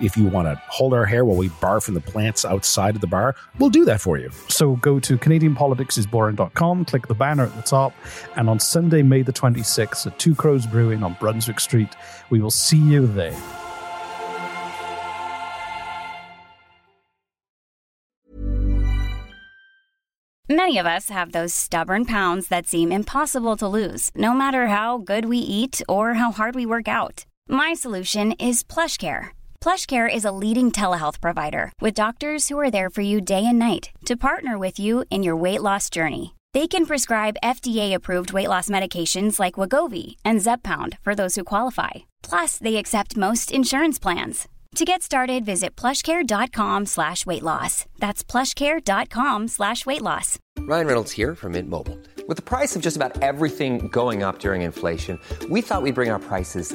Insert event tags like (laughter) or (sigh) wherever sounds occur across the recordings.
If you want to hold our hair while we barf from the plants outside of the bar, we'll do that for you. So go to CanadianPoliticsIsBoring.com, click the banner at the top, and on Sunday, May the 26th at Two Crows Brewing on Brunswick Street, we will see you there. Many of us have those stubborn pounds that seem impossible to lose, no matter how good we eat or how hard we work out. My solution is PlushCare. PlushCare is a leading telehealth provider with doctors who are there for you day and night to partner with you in your weight loss journey. They can prescribe FDA-approved weight loss medications like Wegovy and Zepbound for those who qualify. Plus, they accept most insurance plans. To get started, visit plushcare.com slash weight loss. That's plushcare.com slash weight loss. Ryan Reynolds here from Mint Mobile. With the price of just about everything going up during inflation, we thought we'd bring our prices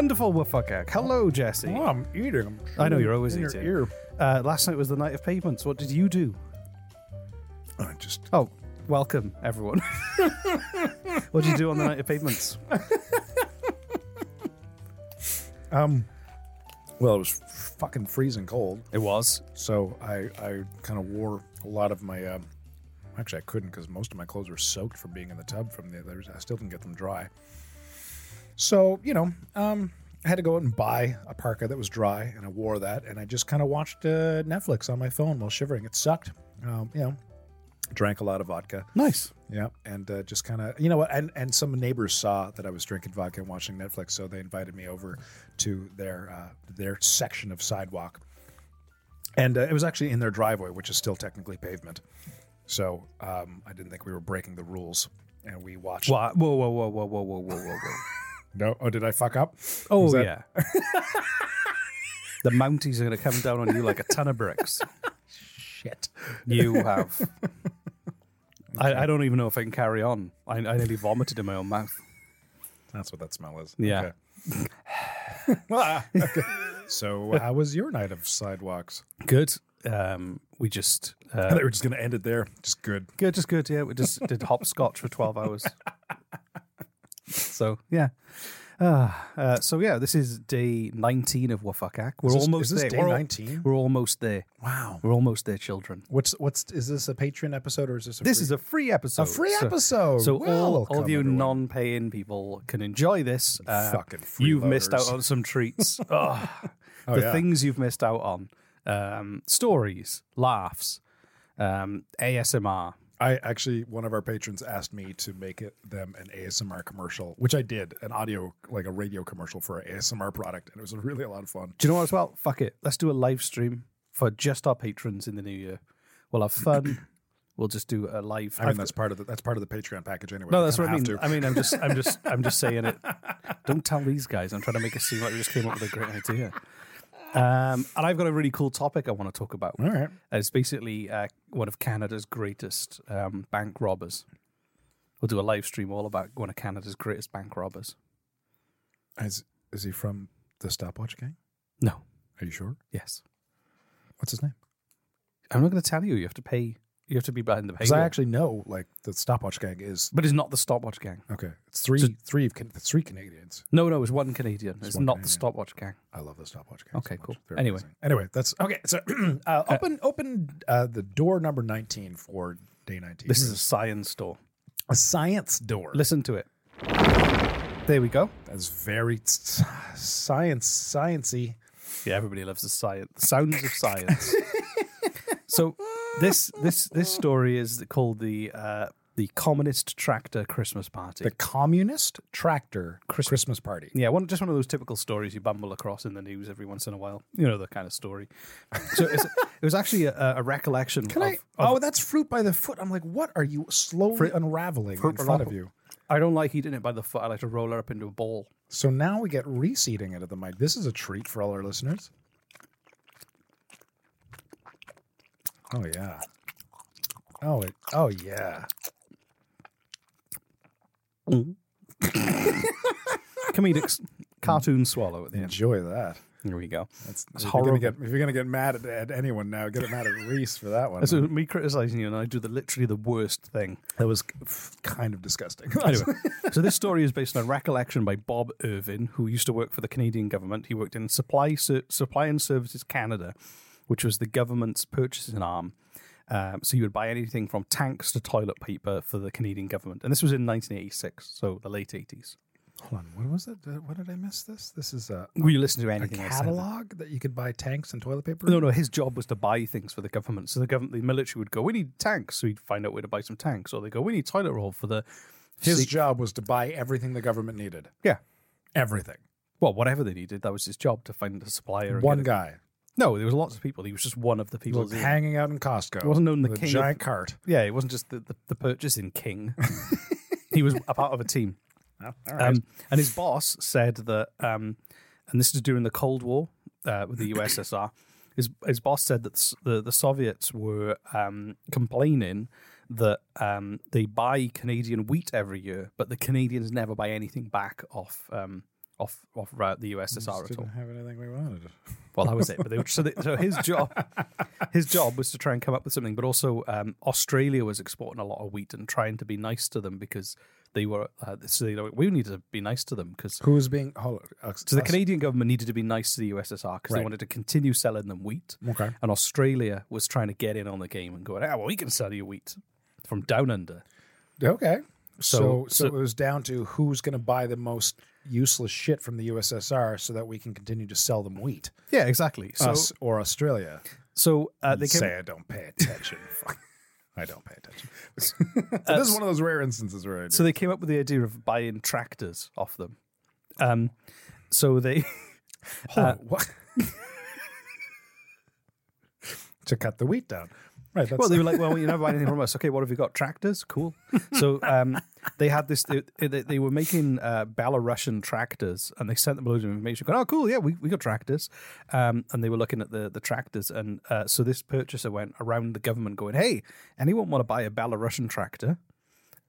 Wonderful Wuffuckak. Hello, Jesse. Oh, I'm eating. I'm I know you're always in your eating. ear. Uh, last night was the night of pavements. What did you do? I just Oh, welcome, everyone. (laughs) what did you do on the night of pavements? (laughs) um. Well, it was fucking freezing cold, It was. so I I kind of wore a lot of my. Um, actually, I couldn't because most of my clothes were soaked from being in the tub from the others. I still didn't get them dry. So you know, um, I had to go out and buy a parka that was dry, and I wore that, and I just kind of watched uh, Netflix on my phone while shivering. It sucked. Um, you know, drank a lot of vodka. Nice. Yeah, and uh, just kind of, you know what, and and some neighbors saw that I was drinking vodka and watching Netflix, so they invited me over to their uh, their section of sidewalk, and uh, it was actually in their driveway, which is still technically pavement. So um, I didn't think we were breaking the rules, and we watched. Whoa, whoa, whoa, whoa, whoa, whoa, whoa, whoa, whoa. No, oh, did I fuck up? Oh, Was that- yeah. the Mounties are going to come down on you like a ton of bricks. Shit. You have. I, I don't even know if I can carry on. I, I nearly vomited in my own mouth. That's what that smell is. Yeah. Okay. Ah, okay. So, how was your night of sidewalks? Good. Um, we just. I Uh, thought we were just going to end it there. Just good. good, just good. Yeah, we just did hopscotch for 12 hours. So, yeah. Uh, uh, so, yeah, this is day 19 of Wafakak. We're this- almost there. day We're al- 19? We're almost there. Wow. We're almost there, children. What's what's is this a Patreon episode or is this a This free- is a free episode. a free So- episode? So all, all of you everyone. non-paying people can enjoy this. Uh, Fucking you've missed out on some treats. Ugh. (laughs) Oh, the yeah. things you've missed out on: um, stories, laughs, um, ASMR. I actually one of our patrons asked me to make it them an ASMR commercial, which I did, an audio like a radio commercial for an ASMR product, and it was (laughs) really a lot of fun. Do you know what? As well, fuck it. Let's do a live stream for just our patrons in the new year. We'll have fun. (coughs) we'll just do a live. I mean that's part of the that's part of the Patreon package anyway. no, We that's what I mean. have I mean, I'm just, I'm just, I'm just saying it. (laughs) Don't tell these guys. I'm trying to make it seem like we just came up with a great idea. Um, and I've got a really cool topic I want to talk about. All right. It's basically uh, one of Canada's greatest um, bank robbers. We'll do a live stream all about one of Canada's greatest bank robbers. Is is he from the stopwatch gang? No. Are you sure? Yes. What's his name? I'm not going to tell you. You have to pay. You have to be behind the Because I actually know like the stopwatch gang is But it's not the stopwatch gang. okay. It's three So- three of Can- three Canadians. No, no, it's one Canadian. It's, one not Canadian. the stopwatch gang. I love the stopwatch gang. Okay, so cool. They're Anyway. amazing. anyway, that's okay. So (clears throat) uh, open open uh, the door number nineteen for day nineteen. This is a science store. a science door. Listen to it. There we go. That's very s- science sciencey. Yeah, everybody loves the science. The sounds of science. (laughs) so this this this story is called the uh, the Communist Tractor Christmas Party. The communist tractor Christmas party. yeah, one just one of those typical stories you bumble across in the news every once in a while. You know the kind of story. So it's, it was actually a, a recollection. Can of, I? of- oh, that's fruit by the foot. I'm like, what are you slowly unraveling in front of you? I don't like eating it by the foot. I like to roll it up into a ball. So now we get reseating it at the mic. This is a treat for all our listeners. Oh yeah. Oh it, oh yeah. Mm. Comedic s- (laughs) mm. cartoon swallow at the end. Enjoy that. Here we go. That's It's if you're, gonna horrible. get, if you're gonna get mad at, at anyone now, get mad at Reese for that one. So me criticizing you, and I do the literally the worst thing. that was kind of disgusting. (laughs) Anyway, so this story is based on a recollection by Bob Irvin, who used to work for the Canadian government. He worked in Supply Ser- Supply and Services Canada, which was the government's purchasing arm. Um, so you would buy anything from tanks to toilet paper for the Canadian government, and this was in 1986, so the late 80s. Hold on, what was it? What did I miss? This this is a, Will you listen to anything? Catalog that you could buy tanks and toilet paper. No, no. His job was to buy things for the government. So the government, the military would go, "We need tanks," so he'd find out where to buy some tanks. Or they go, "We need toilet roll for the." His Se- job was to buy everything the government needed. yeah. Everything. Well, whatever they needed, that was his job to find a supplier. and One guy. No, there was lots of people. He was just one of the people. He was hanging out in Costco. He wasn't known the a king of- giant cart. Yeah, he wasn't just the, the, the purchasing king. (laughs) he was a part of a team. right. Um, and his boss said that, um, and this is during the Cold War uh, with the (coughs) USSR. His his boss said that the the Soviets were um, complaining that um, they buy Canadian wheat every year, but the Canadians never buy anything back off um, off off the USSR at all. Didn't have anything we wanted. (laughs) Well, that was it. But they so, they, so his job, (laughs) his job was to try and come up with something. But also, um, Australia was exporting a lot of wheat and trying to be nice to them because they were. Uh, so they, we need to be nice to them because Who was being? Hold on, uh, so the Canadian government needed to be nice to the USSR because they wanted to continue selling them wheat. Okay. And Australia was trying to get in on the game and going, ah, well, we can sell you wheat from down under. Okay. So, So- so, it was down to who's going to buy the most useless shit from the USSR so that we can continue to sell them wheat. Yeah, exactly. So, Us or Australia. so uh, they came, say I don't pay attention. (laughs) Fuck. I don't pay attention. (laughs) this is one of those rare instances where I do. So they came up with the idea of buying tractors off them. Um, so they Hold uh, on, what? (laughs) to cut the wheat down. Right. That's, well, they were like, (laughs) well, you never buy anything from us. Okay, what have you got? Tractors, cool. So um, they had this. They, they, they were making uh, Belarusian tractors, and they sent them loads of information. Going, oh, cool, yeah, we, we got tractors. Um, and they were looking at the the tractors, and uh, so this purchaser went around the government, going, hey, anyone want to buy a Belarusian tractor?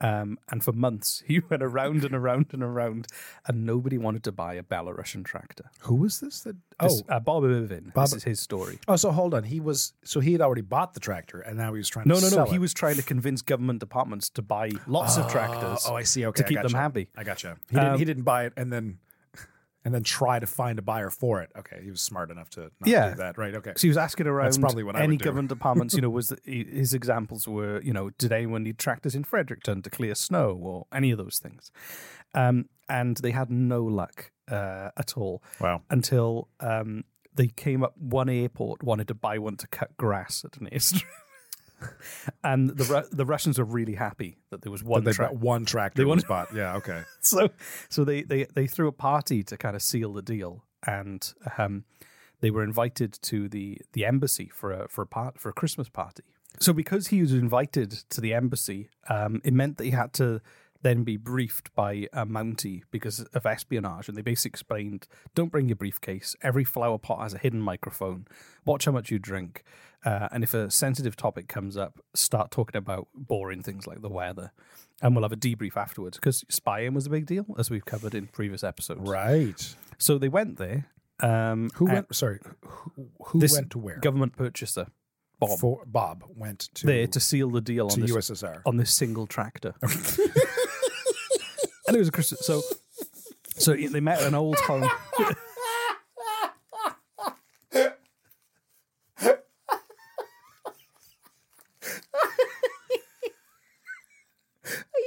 Um, and for months, (laughs) he went around and around and around, and nobody wanted to buy a Belarusian tractor. who was this? That oh uh, Bob Irvin. Bob- this is his story. oh. So hold on. He was so he had already bought the tractor and now he was trying No, to no, no. sell He was trying to convince government departments to buy lots of tractors. Oh, I see. Okay, to I keep them happy. I gotcha. He didn't. Um, he didn't buy it and then and then try to find a buyer for it. Okay, he was smart enough to not Yeah. do that. Right. Okay. So he was asking around probably what any government departments. You know, (laughs) was the, his examples were, you know, did anyone need tractors in Fredericton to clear snow or any of those things? Um, and they had no luck uh, at all. Wow. Until um, they came up, one airport wanted to buy one to cut grass at an airstrip. (laughs) and the Ru- the Russians are really happy that there was one they track. one tractor They bought. Yeah. (laughs) Okay. so so they, they they threw a party to kind of seal the deal and um, they were invited to the the embassy for a for a part for a Christmas party. So because he was invited to the embassy, um, it meant that he had to then be briefed by a Mountie because of espionage. And they basically explained don't bring your briefcase. Every flower pot has a hidden microphone. Watch how much you drink. Uh, and if a sensitive topic comes up, start talking about boring things like the weather. And we'll have a debrief afterwards because spying was a big deal, as we've covered in previous episodes. Right. So they went there. Um, Who went? Sorry. Who, who went to where? Government purchaser. Bob. For, Bob went to there to seal the deal on this, USSR. on this single tractor. (laughs) and it was a Christmas. So, so they met at an old home. (laughs) you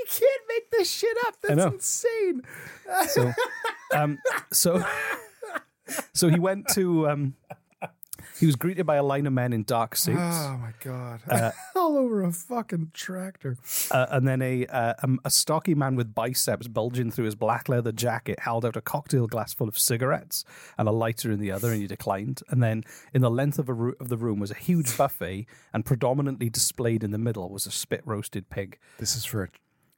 can't make this shit up. That's insane. So, um, so, so he went to. Um, he was greeted by a line of men in dark suits. Oh my god! (laughs) All over a fucking tractor. Uh, and then a, uh, um, a stocky man with biceps bulging through his black leather jacket held out a cocktail glass full of cigarettes and a lighter in the other, and he declined. And then in the length of, a ro- of the room was a huge buffet, and predominantly displayed in the middle was a spit roasted pig This is for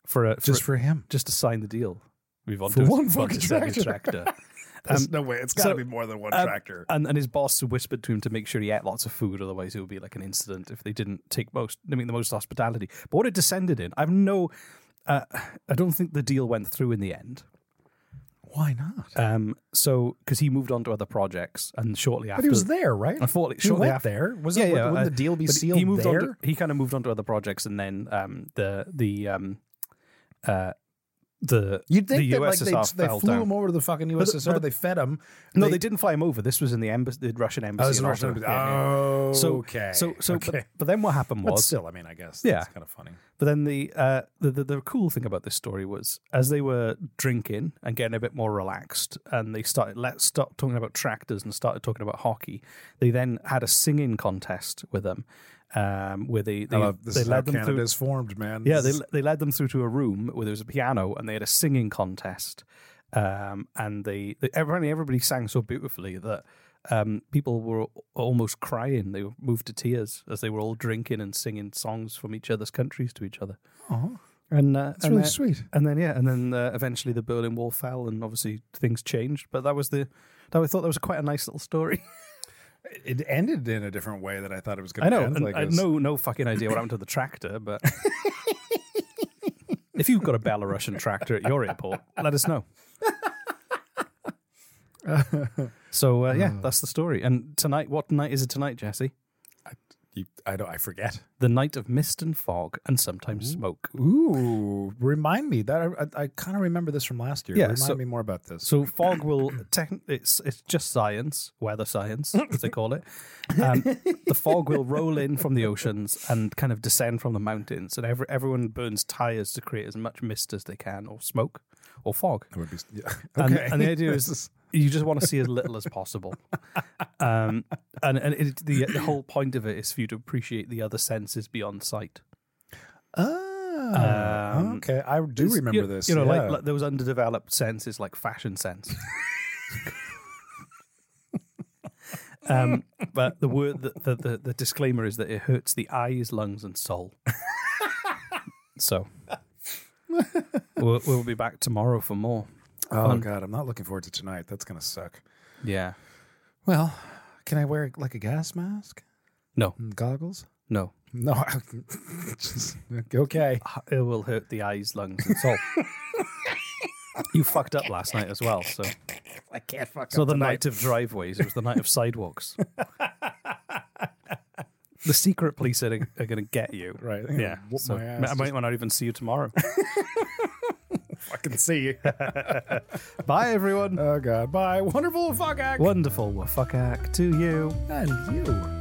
for a, for just a- for him. just to sign the deal. We've on For one fucking tractor. tractor. (laughs) There's Um, no way. It's got so, to be more than one um, tractor. And and his boss whispered to him to make sure he ate lots of food, otherwise it would be like an incident if they didn't take most, I mean, the most hospitality. But what it descended in, I've no, uh, I don't think the deal went through in the end. Why not? Um, so because he moved on to other projects, and shortly after but he was there, right? Unfortunately, he shortly went after- there. Was yeah, it? yeah. Wouldn't uh, the deal be sealed he moved there? On to, he kind of moved on to other projects, and then um, the the um, uh, the You'd think the that like USSR they, they fell flew down. him over to the fucking USSR. but the- they fed him. No, they, didn't fly him over. This was in the embassy, the Russian embassy. Oh, it's in an Russian Ottawa. embassy. Yeah, yeah. Oh, So, okay. so, so, okay. but, but then what happened But was, still, I mean, I guess Yeah. that's kind of funny. but then the, uh, the, the the cool thing about this story was, as they were drinking and getting a bit more relaxed, and they started let's stop talking about tractors and started talking about hockey. They then had a singing contest with them, um, where they they, love, they led them through. Canada's formed, man. Yeah, they they led them through to a room where there was a piano and they had a singing contest. Um, and they, they everybody everybody sang so beautifully that um, people were almost crying. They were moved to tears as they were all drinking and singing songs from each other's countries to each other. Oh, And uh, that's and really then- sweet. And then yeah, and then uh, eventually the Berlin Wall fell, and obviously things changed. But that was the that I thought that was quite a nice little story. (laughs) It ended in a different way than I thought it was going I to know, end. and like I was- no no fucking idea what happened to the tractor, but (laughs) if you've got a Belarusian tractor at your airport, let us know. (laughs) so uh, yeah, that's the story. And tonight, what night is it tonight, Jesse? You, I don't. I forget. The night of mist and fog and sometimes smoke. Ooh, remind me that I, I, I kind of remember this from last year. Yeah, remind so- me more about this. So fog will (clears throat) techn- it's it's just science, weather science, as they call it. Um, the fog will roll in from the oceans and kind of descend from the mountains, and every, everyone burns tires to create as much mist as they can, or smoke, or fog. It would be, yeah. And, okay. and the idea is, (laughs) you just want to see as little as possible. (laughs) Um, and and it, the the whole point of it is for you to appreciate the other senses beyond sight. Ah, Um, okay. I do remember you, this. You know, yeah. like, like those underdeveloped senses, like fashion sense. (laughs) um, but the word, the, the, the, the disclaimer is that it hurts the eyes, lungs, and soul. (laughs) so we'll, we'll be back tomorrow for more. Oh fun. god, I'm not looking forward to tonight. That's gonna suck. Yeah. Well, can I wear like a gas mask No, and goggles? no. No. (laughs) Just- okay. It will hurt the eyes, lungs, and soul. (laughs) you fucked up last night as well. So I can't fuck it's not the night of driveways; it was the night of sidewalks. (laughs) the secret police are, are going to get you. Right. Yeah. whoop So my ass. I might not even see you tomorrow. Fucking see you. (laughs) Bye, everyone. oh god. Bye. Wonderful fuck act. Wonderful fuck act to you. And you.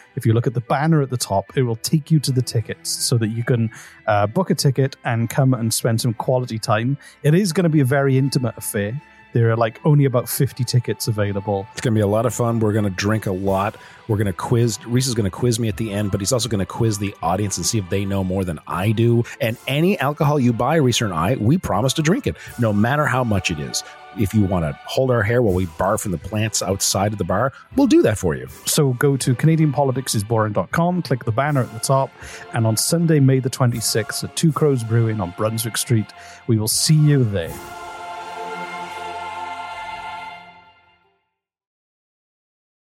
if you look at the banner at the top, it will take you to the tickets so that you can uh, book a ticket and come and spend some quality time. It is going to be a very intimate affair. There are like only about 50 tickets available. It's going to be a lot of fun. We're going to drink a lot. We're going to quiz. Reese is going to quiz me at the end, but he's also going to quiz the audience and see if they know more than I do. And any alcohol you buy, Reese and I, we promise to drink it, no matter how much it is. If you want to hold our hair while we barf in the plants outside of the bar, we'll do that for you. So go to CanadianPoliticsIsBoring.com, click the banner at the top, and on Sunday, May the 26th at Two Crows Brewing on Brunswick Street, we will see you there.